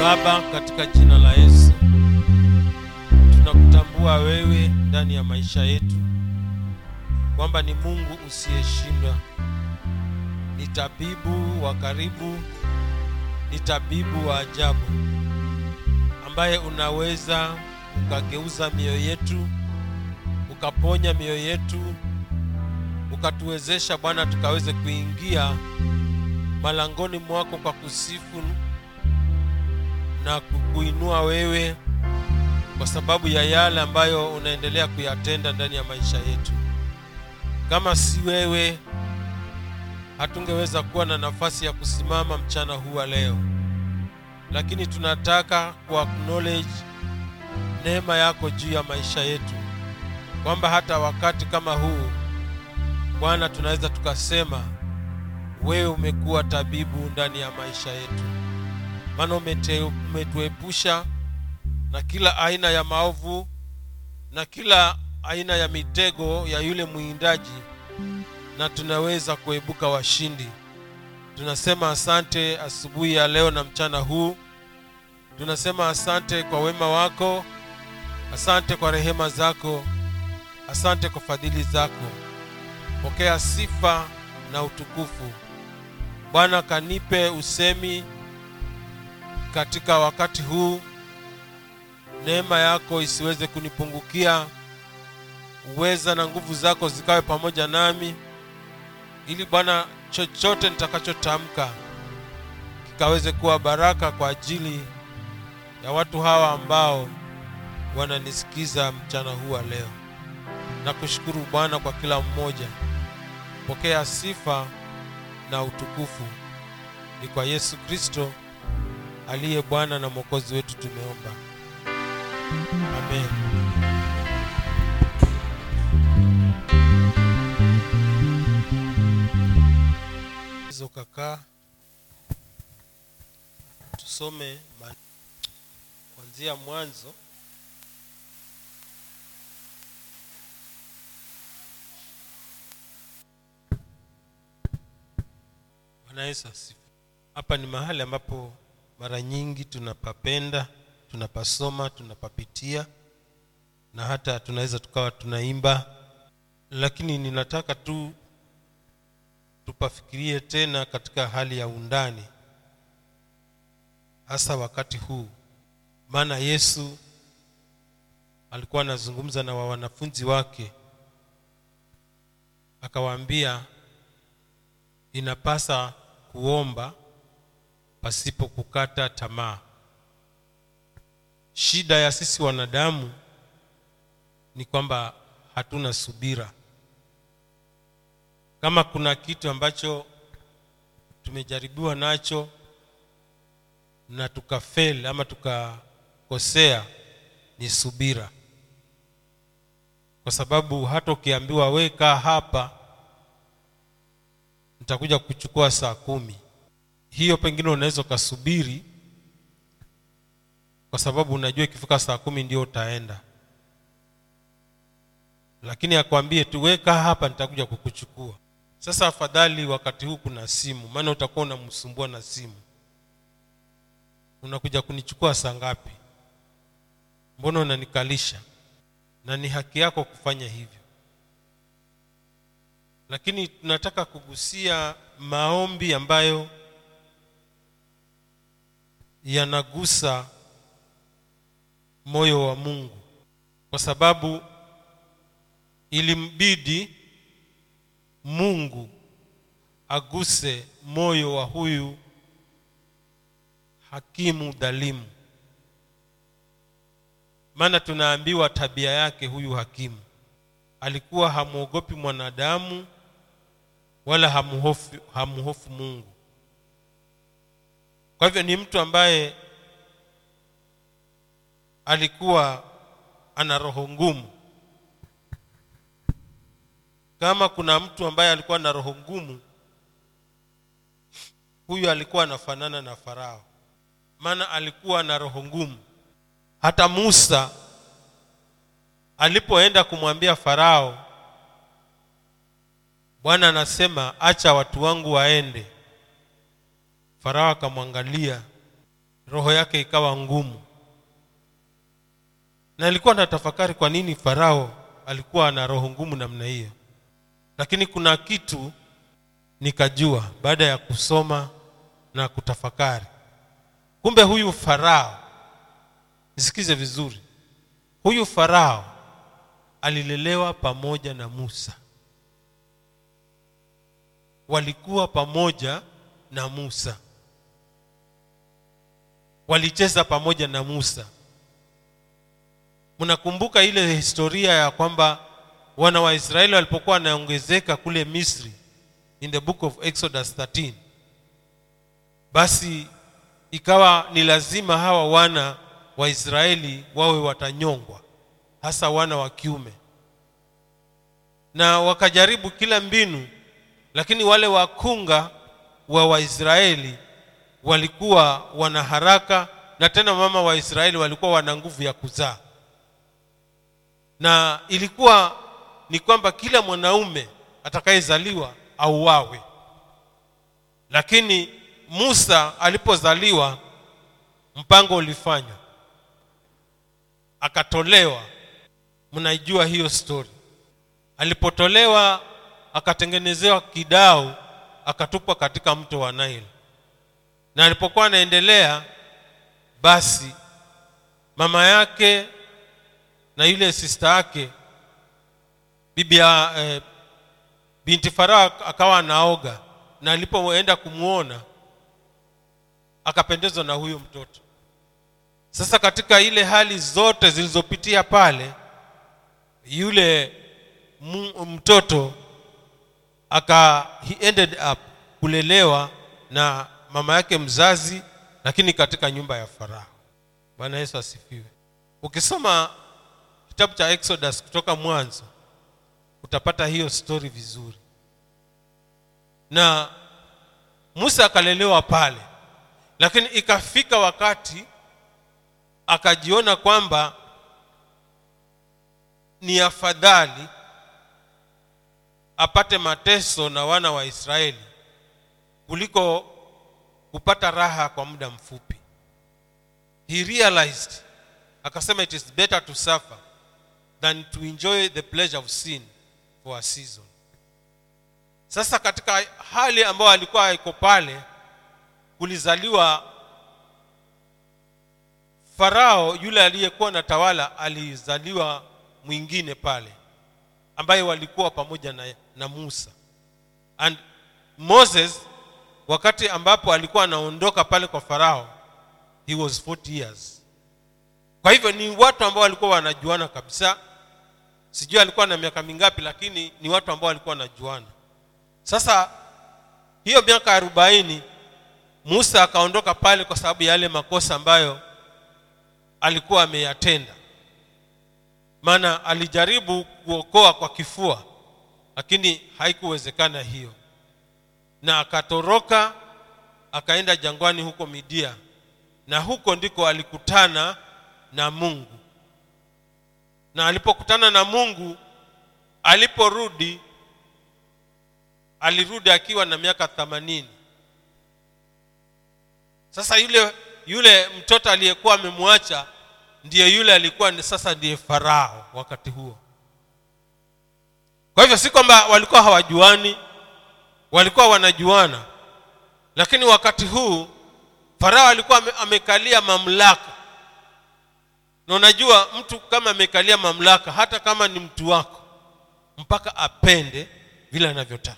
Baba, katika jina la Yesu tunakutambua wewe ndani ya maisha yetu kwamba ni Mungu usiyeshindwa, ni tabibu wa karibu, ni tabibu wa ajabu ambaye unaweza ukageuza mioyo yetu, ukaponya mioyo yetu, ukatuwezesha Bwana tukaweze kuingia malangoni mwako kwa kusifu na kukuinua wewe kwa sababu ya yale ambayo unaendelea kuyatenda ndani ya maisha yetu. Kama si wewe, hatungeweza kuwa na nafasi ya kusimama mchana huu wa leo, lakini tunataka ku neema yako juu ya maisha yetu, kwamba hata wakati kama huu Bwana, tunaweza tukasema wewe umekuwa tabibu ndani ya maisha yetu, maana umetuepusha na kila aina ya maovu na kila aina ya mitego ya yule mwindaji, na tunaweza kuebuka washindi. Tunasema asante asubuhi ya leo na mchana huu. Tunasema asante kwa wema wako, asante kwa rehema zako, asante kwa fadhili zako. Pokea sifa na utukufu Bwana. Kanipe usemi katika wakati huu, neema yako isiweze kunipungukia, uweza na nguvu zako zikawe pamoja nami, ili Bwana, chochote nitakachotamka kikaweze kuwa baraka kwa ajili ya watu hawa ambao wananisikiza mchana huu wa leo. Nakushukuru Bwana kwa kila mmoja. Pokea sifa na utukufu. Ni kwa Yesu Kristo aliye Bwana na Mwokozi wetu tumeomba, amen. Ukakaa tusome kuanzia mwanzo Bwana Yesu asifiwe. Hapa ni mahali ambapo mara nyingi tunapapenda, tunapasoma, tunapapitia na hata tunaweza tukawa tunaimba, lakini ninataka tu tupafikirie tena katika hali ya undani, hasa wakati huu, maana Yesu alikuwa anazungumza na wa wanafunzi wake akawaambia inapasa kuomba pasipo kukata tamaa. Shida ya sisi wanadamu ni kwamba hatuna subira. Kama kuna kitu ambacho tumejaribiwa nacho na tukafeli ama tukakosea, ni subira, kwa sababu hata ukiambiwa we kaa hapa nitakuja kuchukua saa kumi, hiyo pengine unaweza ukasubiri, kwa sababu unajua ikifika saa kumi ndio utaenda, lakini akwambie tu weka hapa, nitakuja kukuchukua. Sasa afadhali wakati huu kuna simu, maana utakuwa unamsumbua na simu, unakuja kunichukua saa ngapi? Mbona unanikalisha? Na ni haki yako kufanya hivyo lakini tunataka kugusia maombi ambayo yanagusa moyo wa Mungu, kwa sababu ilimbidi Mungu aguse moyo wa huyu hakimu dhalimu, maana tunaambiwa tabia yake huyu hakimu. Alikuwa hamwogopi mwanadamu wala hamhofu, hamhofu Mungu. Kwa hivyo ni mtu ambaye alikuwa ana roho ngumu. Kama kuna mtu ambaye alikuwa na roho ngumu, huyu alikuwa anafanana na Farao, maana alikuwa na roho ngumu. Hata Musa alipoenda kumwambia Farao, Bwana anasema acha watu wangu waende. Farao akamwangalia roho yake ikawa ngumu. Na alikuwa na tafakari kwa nini farao alikuwa na roho ngumu namna hiyo. Lakini kuna kitu nikajua baada ya kusoma na kutafakari. Kumbe huyu farao nisikize vizuri. Huyu farao alilelewa pamoja na musa. Walikuwa pamoja na musa walicheza pamoja na musa. Mnakumbuka ile historia ya kwamba wana wa israeli walipokuwa wanaongezeka kule misri in the book of exodus 13 basi ikawa ni lazima hawa wana wa israeli wawe watanyongwa hasa wana wa kiume. Na wakajaribu kila mbinu lakini wale wakunga wa waisraeli walikuwa wana haraka na tena mama wa israeli walikuwa wana nguvu ya kuzaa. Na ilikuwa ni kwamba kila mwanaume atakayezaliwa auawe. Lakini musa alipozaliwa mpango ulifanywa. Akatolewa. Mnaijua hiyo stori alipotolewa akatengenezewa kidau akatupwa katika mto wa Nile na alipokuwa anaendelea basi mama yake na yule sista yake bibi eh, binti farao akawa anaoga. Na alipoenda kumwona akapendezwa na huyo mtoto. Sasa katika ile hali zote zilizopitia pale yule mtoto aka he ended up kulelewa na mama yake mzazi lakini katika nyumba ya farao. Bwana yesu asifiwe. Ukisoma kitabu cha exodus kutoka mwanzo utapata hiyo stori vizuri. Na musa akalelewa pale lakini ikafika wakati akajiona kwamba ni afadhali apate mateso na wana wa israeli kuliko kupata raha kwa muda mfupi. He realized akasema it is better to suffer than to enjoy the pleasure of sin for a season. Sasa katika hali ambayo alikuwa iko pale kulizaliwa farao yule aliyekuwa na tawala alizaliwa mwingine pale ambaye walikuwa pamoja na, na musa. And moses wakati ambapo alikuwa anaondoka pale kwa farao he was 40 years. Kwa hivyo ni watu ambao walikuwa wanajuana kabisa. Sijui alikuwa na miaka mingapi lakini ni watu ambao walikuwa wanajuana. Sasa hiyo miaka arobaini musa akaondoka pale kwa sababu ya yale makosa ambayo alikuwa ameyatenda. Maana alijaribu kuokoa kwa kifua lakini haikuwezekana hiyo na akatoroka akaenda jangwani huko midia na huko ndiko alikutana na mungu. Na alipokutana na mungu aliporudi alirudi akiwa na miaka themanini. Sasa yule yule mtoto aliyekuwa amemwacha ndiye yule alikuwa sasa ndiye farao wakati huo. Kwa hivyo si kwamba walikuwa hawajuani walikuwa wanajuana. Lakini wakati huu farao alikuwa amekalia mamlaka. Na unajua mtu kama amekalia mamlaka hata kama ni mtu wako mpaka apende vile anavyotaka.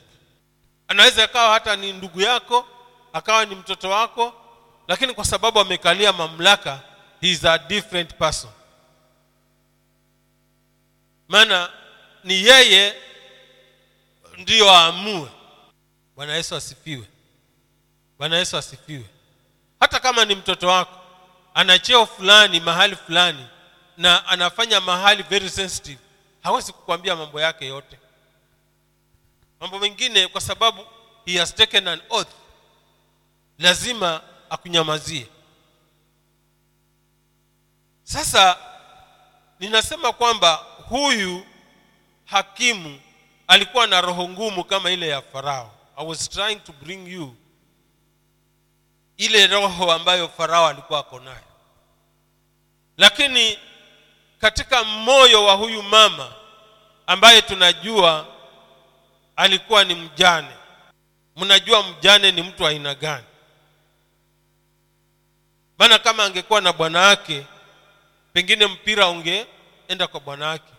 Anaweza akawa hata ni ndugu yako akawa ni mtoto wako lakini kwa sababu amekalia mamlaka he a different person. Maana ni yeye ndiyo aamue bwana yesu asifiwe. Bwana yesu asifiwe. Hata kama ni mtoto wako ana cheo fulani mahali fulani na anafanya mahali very sensitive hawezi kukwambia mambo yake yote. Mambo mengine kwa sababu he has taken an oath lazima akunyamazie. Sasa ninasema kwamba huyu hakimu alikuwa na roho ngumu kama ile ya farao i was trying to bring you ile roho ambayo farao alikuwa ako nayo. Lakini katika moyo wa huyu mama ambaye tunajua alikuwa ni mjane mnajua mjane ni mtu aina gani? Maana kama angekuwa na bwana wake pengine mpira ungeenda kwa bwana wake.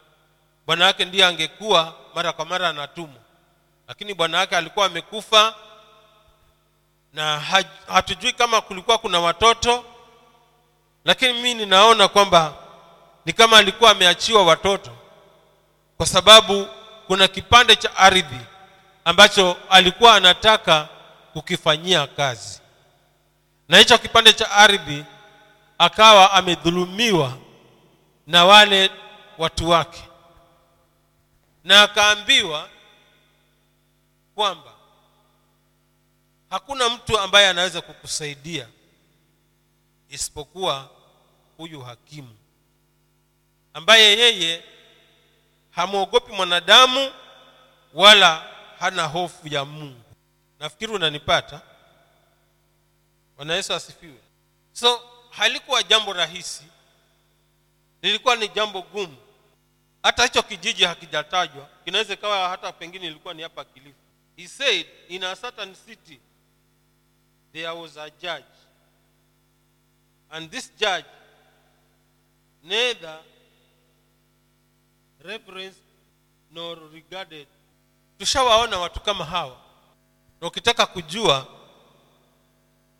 Bwana wake ndiye angekuwa mara kwa mara anatumwa lakini bwana wake alikuwa amekufa na hatujui kama kulikuwa kuna watoto lakini mimi ninaona kwamba ni kama alikuwa ameachiwa watoto kwa sababu kuna kipande cha ardhi ambacho alikuwa anataka kukifanyia kazi. Na hicho kipande cha ardhi akawa amedhulumiwa na wale watu wake. Na akaambiwa kwamba hakuna mtu ambaye anaweza kukusaidia isipokuwa huyu hakimu ambaye yeye hamwogopi mwanadamu wala hana hofu ya mungu. Nafikiri unanipata? Bwana yesu asifiwe. So halikuwa jambo rahisi lilikuwa ni jambo gumu. Hata hicho kijiji hakijatajwa kinaweza ikawa hata pengine ilikuwa ni hapa kilifu he said in a certain city there was a judge. And this judge neither reverenced nor regarded tushawaona watu kama hawa. Na ukitaka kujua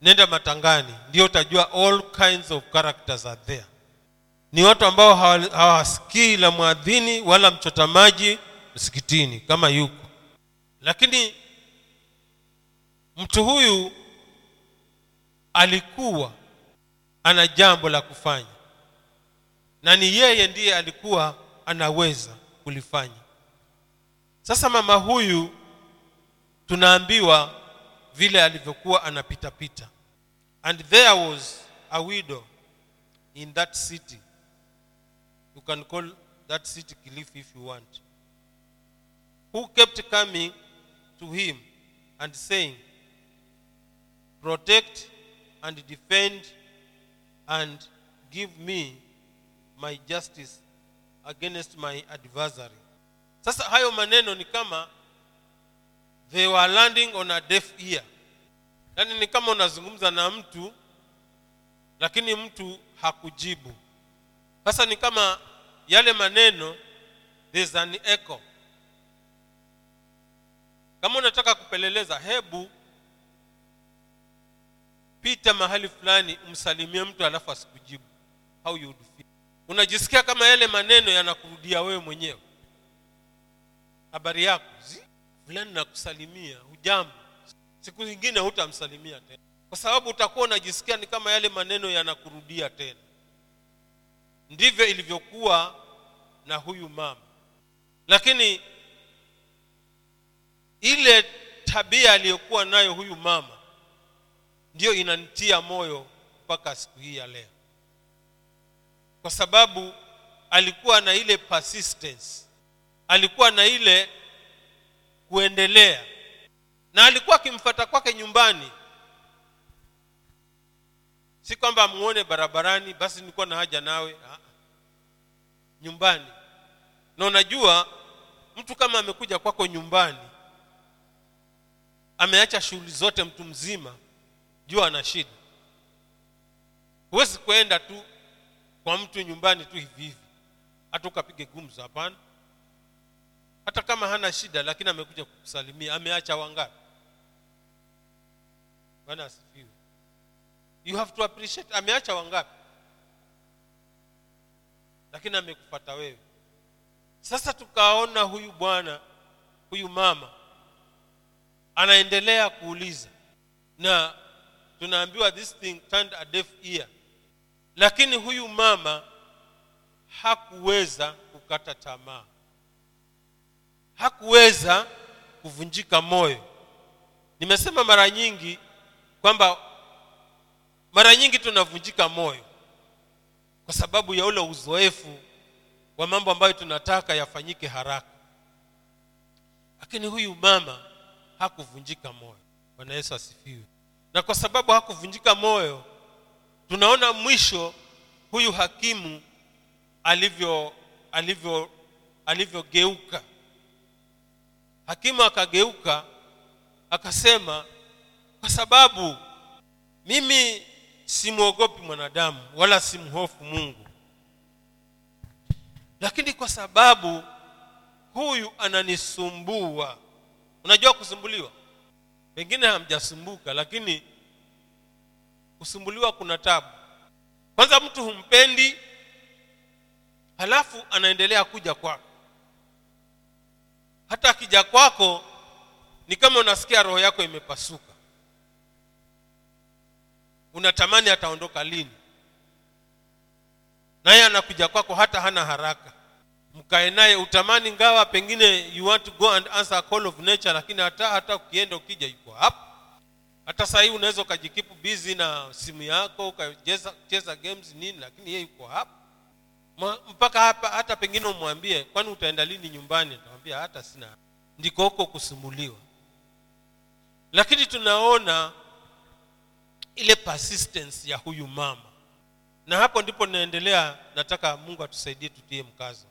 nenda matangani ndio utajua all kinds of characters are there. Ni watu ambao hawasikii la mwadhini wala mchota maji msikitini kama yuko lakini mtu huyu alikuwa ana jambo la kufanya. Na ni yeye ndiye alikuwa anaweza kulifanya. Sasa mama huyu tunaambiwa vile alivyokuwa anapitapita. And there was a widow in that city. You can call that city kilifi if you want. Who kept coming to him and saying protect and defend and give me my justice against my adversary. Sasa hayo maneno ni kama they were landing on a deaf ear. Yaani ni kama unazungumza na mtu lakini mtu hakujibu. Sasa ni kama yale maneno there's an echo kama unataka kupeleleza hebu pita mahali fulani umsalimie mtu alafu asikujibu. How you would feel? Unajisikia kama yale maneno yanakurudia wewe mwenyewe. Habari yako? Fulani nakusalimia hujambo. Siku zingine hutamsalimia tena. Kwa sababu utakuwa unajisikia ni kama yale maneno yanakurudia tena. Ndivyo ilivyokuwa na huyu mama. Lakini ile tabia aliyokuwa nayo huyu mama ndiyo inanitia moyo mpaka siku hii ya leo. Kwa sababu alikuwa na ile persistence alikuwa na ile kuendelea na alikuwa akimfata kwake nyumbani. Si kwamba amuone barabarani basi nilikuwa na haja nawe. Ha. nyumbani. Na unajua mtu kama amekuja kwako nyumbani ameacha shughuli zote mtu mzima jua ana shida. Huwezi kuenda tu kwa mtu nyumbani tu hivi hivi hata ukapige gumzo hapana. Hata kama hana shida lakini amekuja kukusalimia ameacha wangapi? Bwana asifiwe. You have to appreciate ameacha wangapi? Lakini amekufata wewe. Sasa tukaona huyu bwana huyu mama anaendelea kuuliza. Na tunaambiwa this thing turned a deaf ear. Lakini huyu mama hakuweza kukata tamaa. Hakuweza kuvunjika moyo. Nimesema mara nyingi kwamba mara nyingi tunavunjika moyo kwa sababu ya ule uzoefu wa mambo ambayo tunataka yafanyike haraka. Lakini huyu mama hakuvunjika moyo. Bwana yesu asifiwe. Na kwa sababu hakuvunjika moyo tunaona mwisho huyu hakimu alivyo alivyo alivyogeuka. Hakimu akageuka akasema kwa sababu mimi simwogopi mwanadamu wala simhofu mungu. Lakini kwa sababu huyu ananisumbua unajua kusumbuliwa? Pengine hamjasumbuka lakini kusumbuliwa kuna tabu. Kwanza mtu humpendi halafu anaendelea kuja kwako. Hata akija kwako ni kama unasikia roho yako imepasuka. Unatamani ataondoka lini? Naye anakuja kwako hata hana haraka mkae naye utamani ngawa pengine you want to go and answer a call of nature lakini hata hata ukienda ukija yuko hapo hata saa hii unaweza ukajikipu busy na simu yako ukacheza games nini lakini yeye yuko hapo mpaka hapa hata pengine umwambie kwani utaenda lini nyumbani? Atawambia hata sina. Ndiko huko kusumbuliwa lakini tunaona ile persistence ya huyu mama. Na hapo ndipo naendelea nataka mungu atusaidie tutie mkazo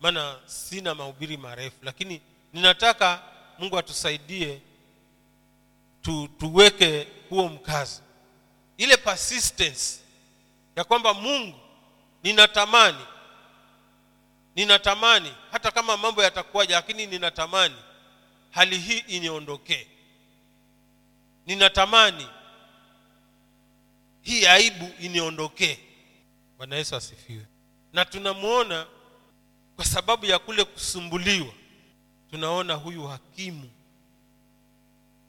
maana sina mahubiri marefu lakini ninataka mungu atusaidie tu, tuweke huo mkazo. Ile persistence ya kwamba mungu ninatamani ninatamani hata kama mambo yatakuwaja lakini ninatamani hali hii iniondokee. Ninatamani hii aibu iniondokee. Bwana yesu asifiwe. Na tunamwona kwa sababu ya kule kusumbuliwa tunaona huyu hakimu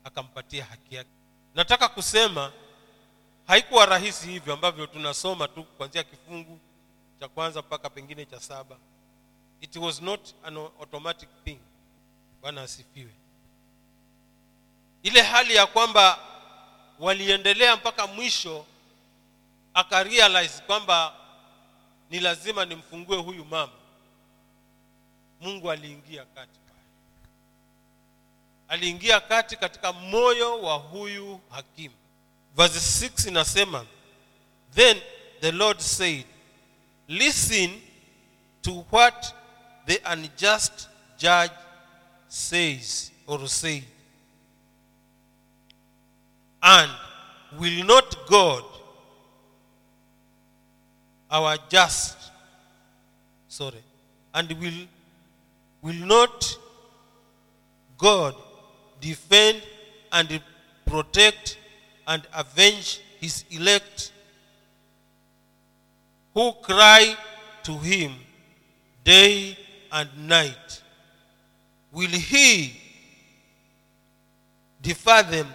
akampatia haki yake. Nataka kusema haikuwa rahisi hivyo ambavyo tunasoma tu kuanzia kifungu cha kwanza mpaka pengine cha saba. It was not an automatic thing. Bwana asifiwe. Ile hali ya kwamba waliendelea mpaka mwisho akarealize kwamba ni lazima nimfungue huyu mama mungu aliingia kati aliingia kati katika moyo wa huyu hakimu. Verse 6 inasema then the lord said listen to what the unjust judge says or said. And will not god our just sorry and will will not god defend and protect and avenge his elect who cry to him day and night? Will he defer them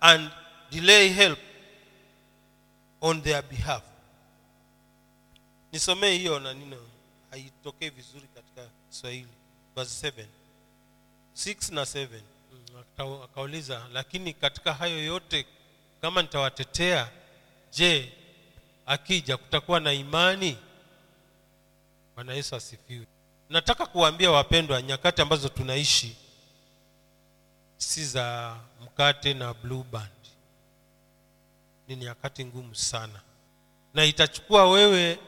and delay help on their behalf? Nisomee hiyo na nino haitokei vizuri katika kiswahili verse 7 6 na 7 Mm, akauliza lakini katika hayo yote kama nitawatetea je akija kutakuwa na imani? Bwana yesu asifiwe. Nataka kuwaambia wapendwa nyakati ambazo tunaishi si za mkate na blue band. Ni nyakati ngumu sana. Na itachukua wewe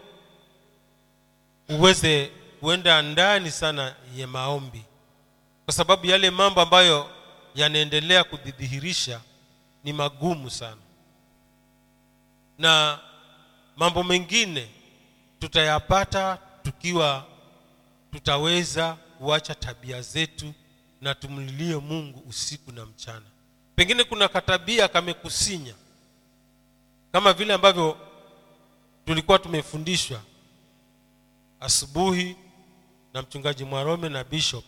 uweze kuenda ndani sana ya maombi. Kwa sababu yale mambo ambayo yanaendelea kudhihirisha ni magumu sana. Na mambo mengine tutayapata tukiwa tutaweza kuacha tabia zetu na tumlilie mungu usiku na mchana. Pengine kuna katabia kamekusinya kama vile ambavyo tulikuwa tumefundishwa asubuhi na mchungaji mwarome na bishop.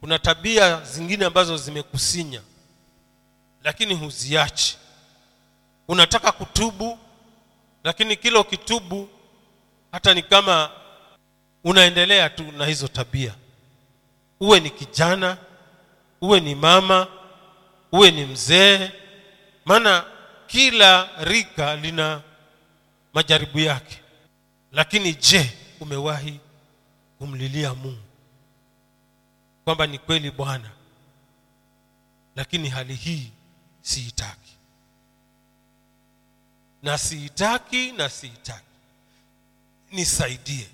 Kuna tabia zingine ambazo zimekusinya lakini huziachi. Unataka kutubu lakini kila ukitubu hata ni kama unaendelea tu na hizo tabia. Uwe ni kijana uwe ni mama uwe ni mzee maana kila rika lina majaribu yake. Lakini je umewahi kumlilia mungu. Kwamba ni kweli bwana lakini hali hii siitaki. Na siitaki na siitaki. Nisaidie.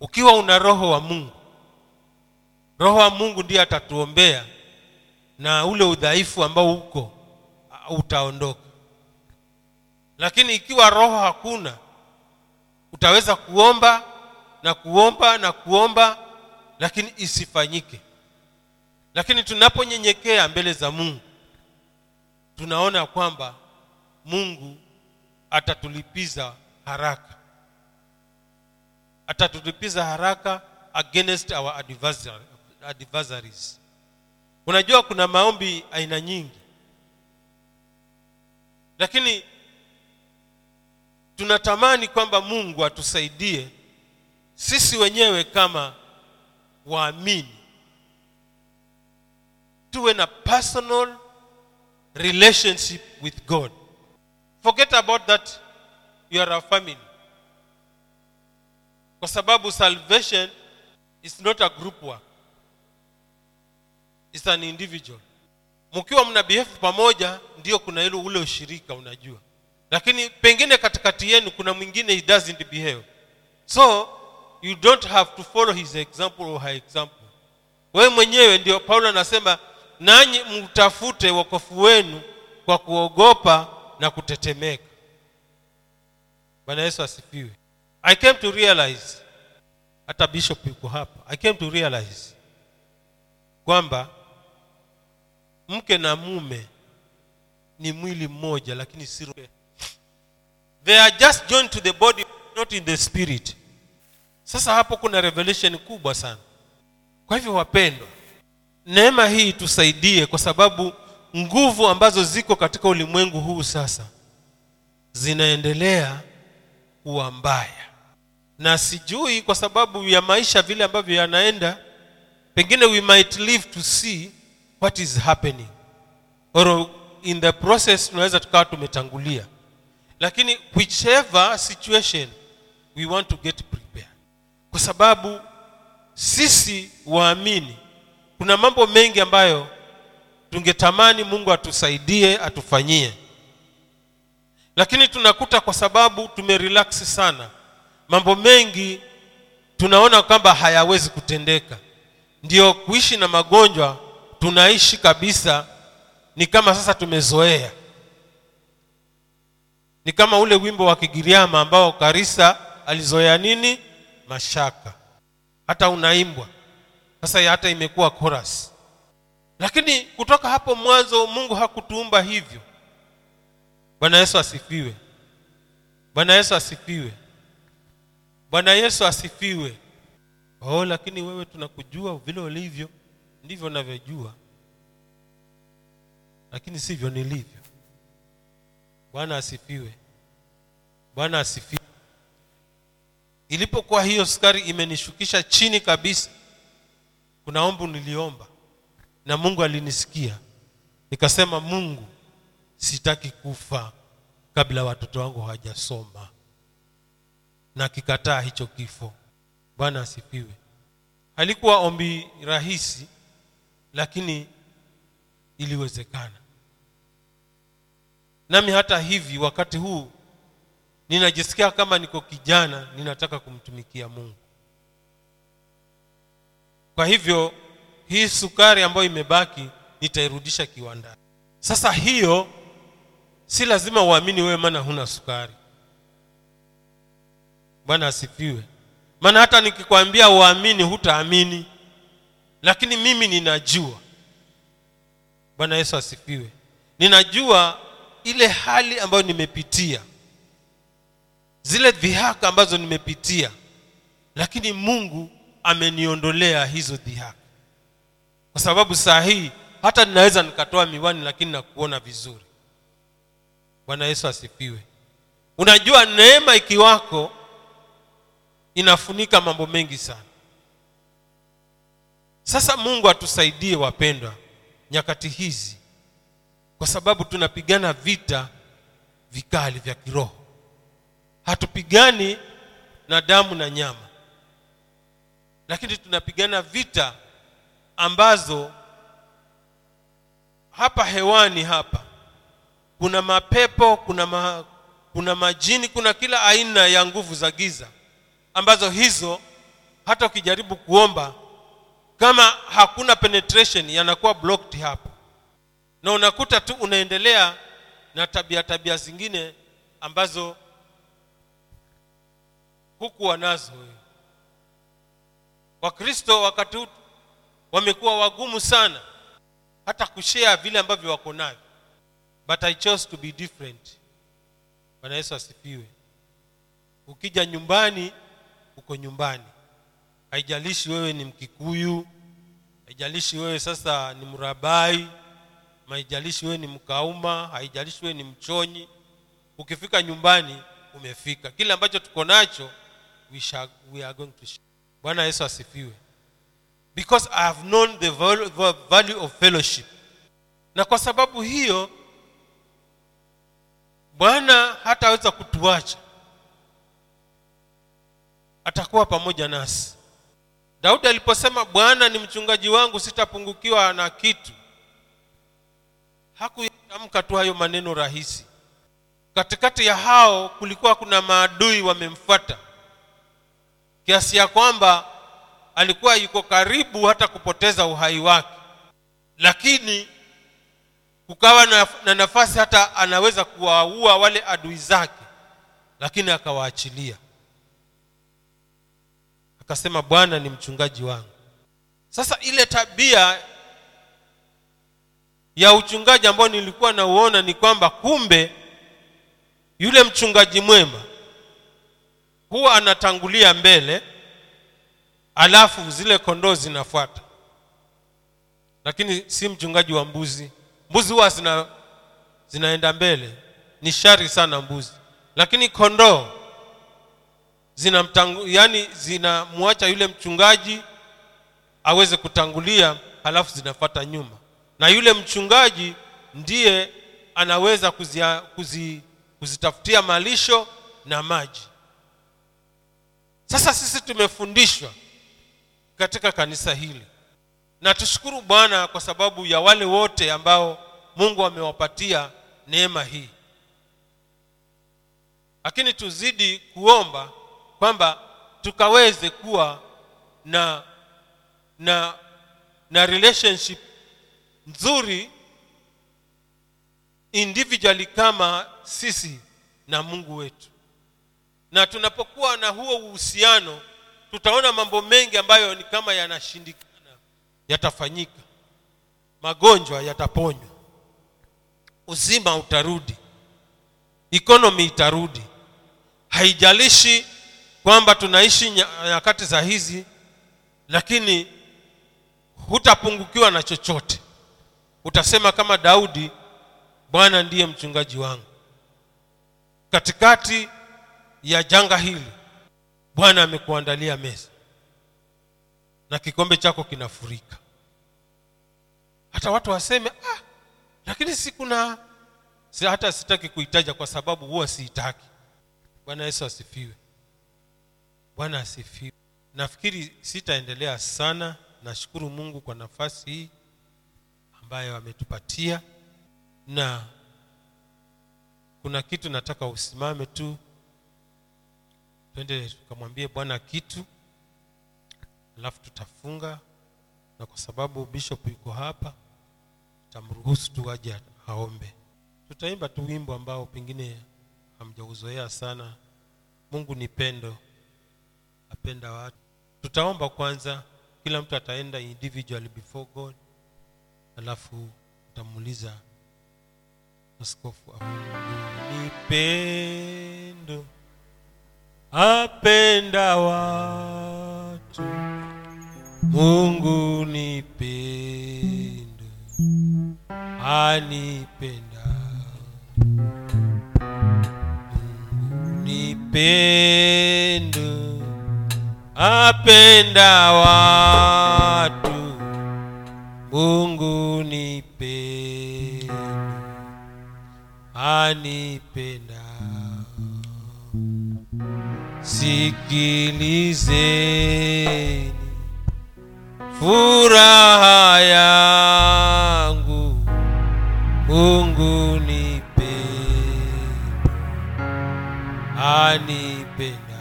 Ukiwa una roho wa mungu roho wa mungu ndiye atatuombea na ule udhaifu ambao uko utaondoka. Lakini ikiwa roho hakuna utaweza kuomba na kuomba na kuomba lakini isifanyike. Lakini tunaponyenyekea mbele za mungu tunaona kwamba mungu atatulipiza haraka. Atatulipiza haraka against our adversar- adversaries. Unajua kuna maombi aina nyingi. Lakini tunatamani kwamba mungu atusaidie sisi wenyewe kama waamini tuwe na personal relationship with god. Forget about that you are a family. Kwa sababu salvation is not a group work. It's an individual. Mkiwa mna behave pamoja ndio kuna ile ule ushirika unajua. Lakini pengine katikati yenu kuna mwingine he doesn't behave. So you don't have to follow his example or her example. Wewe mwenyewe ndio paulo anasema nanyi mtafute wokofu wenu kwa kuogopa na kutetemeka. Bwana yesu asifiwe. I came to realize hata bishop yuko hapa. I came to realize kwamba mke na mume ni mwili mmoja lakini si they are just joined to the body not in the spirit sasa hapo kuna revelation kubwa sana. Kwa hivyo wapendwa neema hii tusaidie kwa sababu nguvu ambazo ziko katika ulimwengu huu sasa zinaendelea kuwa mbaya. Na sijui kwa sababu ya maisha vile ambavyo yanaenda pengine we might live to see what is happening. Or in the process tunaweza tukawa tumetangulia. Lakini whichever situation we want to get prepared kwa sababu sisi waamini kuna mambo mengi ambayo tungetamani mungu atusaidie atufanyie. Lakini tunakuta kwa sababu tumerilaksi sana mambo mengi tunaona kwamba hayawezi kutendeka. Ndio kuishi na magonjwa tunaishi kabisa ni kama sasa tumezoea. Ni kama ule wimbo wa kigiriama ambao karisa alizoea nini mashaka hata unaimbwa. Sasa hata imekuwa chorus. Lakini kutoka hapo mwanzo mungu hakutuumba hivyo. Bwana yesu asifiwe. Bwana yesu asifiwe. Bwana yesu asifiwe. Oh lakini wewe tunakujua vile ulivyo ndivyo navyojua lakini sivyo nilivyo. Bwana asifiwe. Bwana asifiwe ilipokuwa hiyo sukari imenishukisha chini kabisa kuna ombu niliomba na mungu alinisikia. Nikasema mungu sitaki kufa kabla watoto wangu hawajasoma. Na kikataa hicho kifo. Bwana asifiwe. Halikuwa ombi rahisi lakini iliwezekana. Nami hata hivi wakati huu ninajisikia kama niko kijana ninataka kumtumikia mungu. Kwa hivyo hii sukari ambayo imebaki nitairudisha kiwandani. Sasa hiyo si lazima uamini wewe maana huna sukari. Bwana asifiwe. Maana hata nikikwambia uamini hutaamini. Lakini mimi ninajua. Bwana yesu asifiwe. Ninajua ile hali ambayo nimepitia zile dhihaka ambazo nimepitia lakini mungu ameniondolea hizo dhihaka. Kwa sababu saa hii hata ninaweza nikatoa miwani lakini nakuona vizuri. Bwana yesu asifiwe. Unajua neema ikiwako inafunika mambo mengi sana. Sasa mungu atusaidie wapendwa nyakati hizi kwa sababu tunapigana vita vikali vya kiroho hatupigani na damu na nyama. Lakini tunapigana vita ambazo hapa hewani hapa kuna mapepo kuna ma, kuna majini kuna kila aina ya nguvu za giza ambazo hizo hata ukijaribu kuomba kama hakuna penetration yanakuwa blocked hapo. Na unakuta tu unaendelea na tabia tabia zingine ambazo hukuwa nazo. Wakristo wakati huu wamekuwa wagumu sana hata kushea vile ambavyo wako navyo. But i chose to be different. Bwana yesu asifiwe. Ukija nyumbani uko nyumbani. Haijalishi wewe ni mkikuyu haijalishi wewe sasa ni mrabai haijalishi wewe ni mkauma haijalishi wewe ni mchonyi. Ukifika nyumbani umefika. Kile ambacho tuko nacho we, shall, we are going to bwana yesu asifiwe. Because i have known the value of fellowship. Na kwa sababu hiyo bwana hataweza kutuacha. Atakuwa pamoja nasi. Daudi aliposema bwana ni mchungaji wangu sitapungukiwa na kitu. Hakuyatamka tu hayo maneno rahisi. Katikati ya hao kulikuwa kuna maadui wamemfuata kiasi ya kwamba alikuwa yuko karibu hata kupoteza uhai wake. Lakini kukawa na, na nafasi hata anaweza kuwaua wale adui zake lakini akawaachilia. Akasema bwana ni mchungaji wangu. Sasa ile tabia ya uchungaji ambao nilikuwa nauona ni kwamba kumbe yule mchungaji mwema huwa anatangulia mbele alafu zile kondoo zinafuata. Lakini si mchungaji wa mbuzi. Mbuzi huwa zina, zinaenda mbele. Ni shari sana mbuzi. Lakini kondoo zinamtangu yani zinamwacha yule mchungaji aweze kutangulia halafu zinafuata nyuma. Na yule mchungaji ndiye anaweza kuzia, kuzi, kuzitafutia malisho na maji sasa sisi tumefundishwa katika kanisa hili. Na tushukuru bwana kwa sababu ya wale wote ambao mungu amewapatia neema hii. Lakini tuzidi kuomba kwamba tukaweze kuwa na na na relationship nzuri individually kama sisi na mungu wetu na tunapokuwa na huo uhusiano tutaona mambo mengi ambayo ni kama yanashindikana. Yatafanyika. Magonjwa yataponywa. Uzima utarudi. Ikonomi itarudi. Haijalishi kwamba tunaishi nyakati za hizi lakini hutapungukiwa na chochote. Utasema kama daudi bwana ndiye mchungaji wangu. Katikati ya janga hili bwana amekuandalia meza na kikombe chako kinafurika. Hata watu waseme ah, lakini si kuna si hata sitaki kuitaja kwa sababu huwa siitaki. Bwana yesu asifiwe. Bwana asifiwe. Nafikiri sitaendelea sana. Nashukuru mungu kwa nafasi hii ambayo ametupatia. Na kuna kitu nataka usimame tu twende tukamwambie bwana kitu alafu tutafunga na kwa sababu bishop yuko hapa tutamruhusu tu aje aombe. Tutaimba tu wimbo ambao pengine hamjauzoea sana. Mungu ni pendo apenda watu. Tutaomba kwanza kila mtu ataenda individually before god alafu utamuuliza askofu ni pendo apenda watu. Mungu ni pendo anipenda. Mungu ni apenda watu. Mungu ni pendo anipenda sikilizeni. Furaha yangu mungu nipe. Anipenda.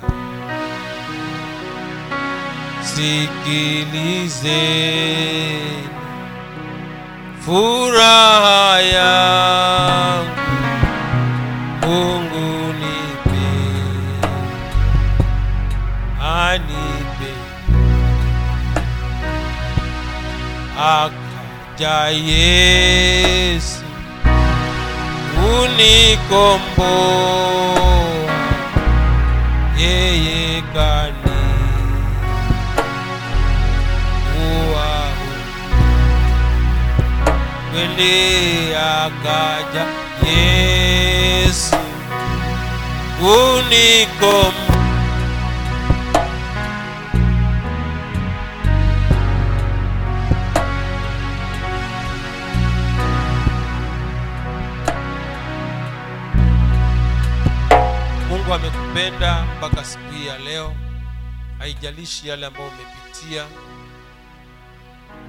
Sikilizeni. Furaha yangu, akaja Yesu unikomboa, yeye kani. Uahu kweli akaja. Yesu unikom Mungu mpaka siku hii ya leo, haijalishi yale ambayo umepitia,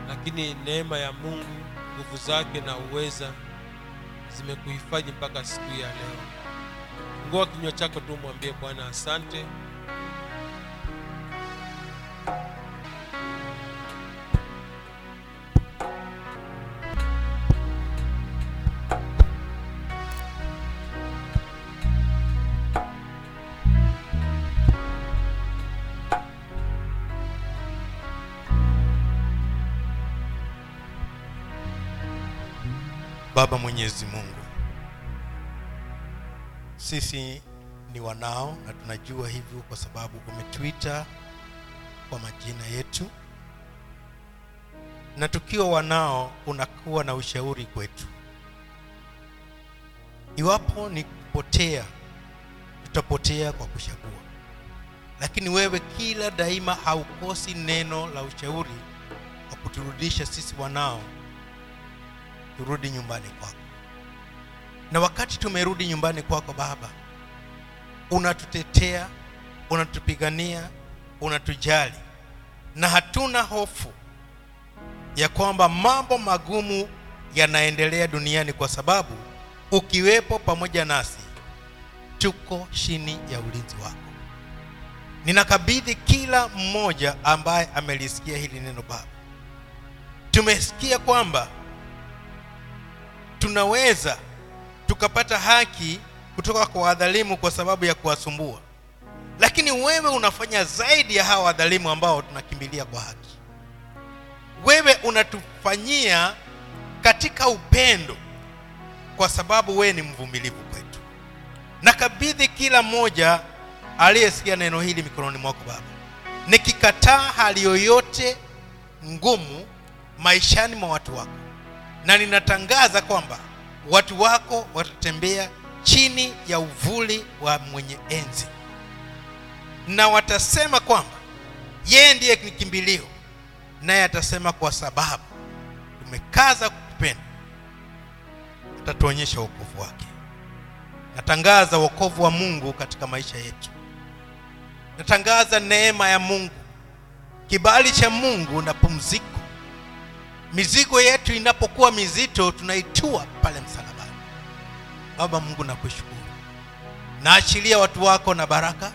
lakini neema ya Mungu, nguvu zake na uweza zimekuhifadhi mpaka siku hii ya leo. Fungua kinywa chako tu, mwambie Bwana asante. Baba Mwenyezi Mungu, sisi ni wanao na tunajua hivyo kwa sababu umetuita kwa majina yetu, na tukiwa wanao unakuwa na ushauri kwetu. Iwapo ni kupotea, tutapotea kwa kuchagua, lakini wewe kila daima haukosi neno la ushauri wa kuturudisha sisi wanao turudi nyumbani kwako. Na wakati tumerudi nyumbani kwako Baba, unatutetea, unatupigania, unatujali, na hatuna hofu ya kwamba mambo magumu yanaendelea duniani, kwa sababu ukiwepo pamoja nasi, tuko chini ya ulinzi wako. Ninakabidhi kila mmoja ambaye amelisikia hili neno Baba. Tumesikia kwamba tunaweza tukapata haki kutoka kwa wadhalimu kwa sababu ya kuwasumbua, lakini wewe unafanya zaidi ya hawa wadhalimu ambao tunakimbilia kwa haki. Wewe unatufanyia katika upendo, kwa sababu wewe ni mvumilivu kwetu. Nakabidhi kila mmoja aliyesikia neno hili mikononi mwako Baba, nikikataa hali yoyote ngumu maishani mwa watu wako na ninatangaza kwamba watu wako watatembea chini ya uvuli wa mwenye enzi, na watasema kwamba yeye ndiye ni kimbilio, naye atasema kwa sababu tumekaza kukupenda, atatuonyesha wokovu wake. Natangaza wokovu wa Mungu katika maisha yetu. Natangaza neema ya Mungu, kibali cha Mungu na pumziko mizigo yetu inapokuwa mizito tunaitua pale msalabani. Baba Mungu, nakushukuru. Naachilia watu wako na baraka,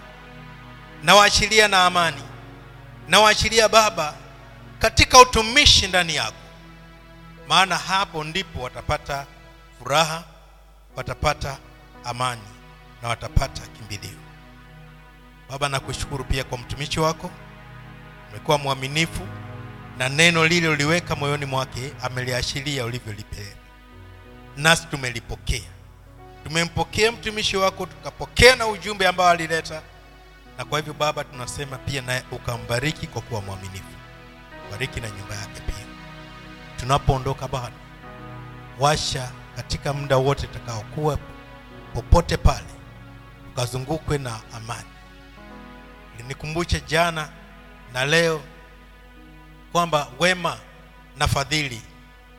nawaachilia na amani, nawaachilia Baba katika utumishi ndani yako, maana hapo ndipo watapata furaha, watapata amani na watapata kimbilio. Baba, nakushukuru pia kwa mtumishi wako, umekuwa mwaminifu na neno lile uliweka moyoni mwake ameliashiria ulivyolipeleka, nasi tumelipokea. Tumempokea mtumishi wako, tukapokea na ujumbe ambao alileta, na kwa hivyo Baba tunasema pia naye ukambariki kwa kuwa mwaminifu. Bariki na nyumba yake pia. Tunapoondoka Bwana, washa katika muda wote tutakaokuwa popote pale, ukazungukwe na amani. Linikumbushe jana na leo kwamba wema na fadhili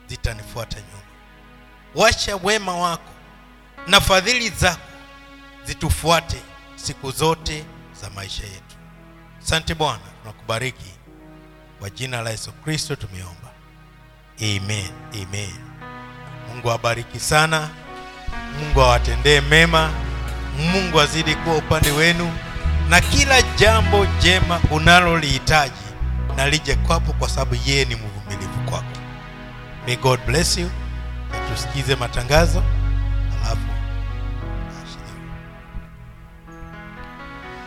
zitanifuata nyuma. Wacha wema wako na fadhili zako zitufuate siku zote za maisha yetu. Asante Bwana, tunakubariki kwa jina la Yesu Kristo tumeomba, amen, amen. Mungu awabariki sana, Mungu awatendee mema, Mungu azidi kuwa upande wenu, na kila jambo jema unalolihitaji na lije kwapo kwa sababu yeye ni mvumilivu kwako. May god bless you. Na tusikize matangazo. Alafu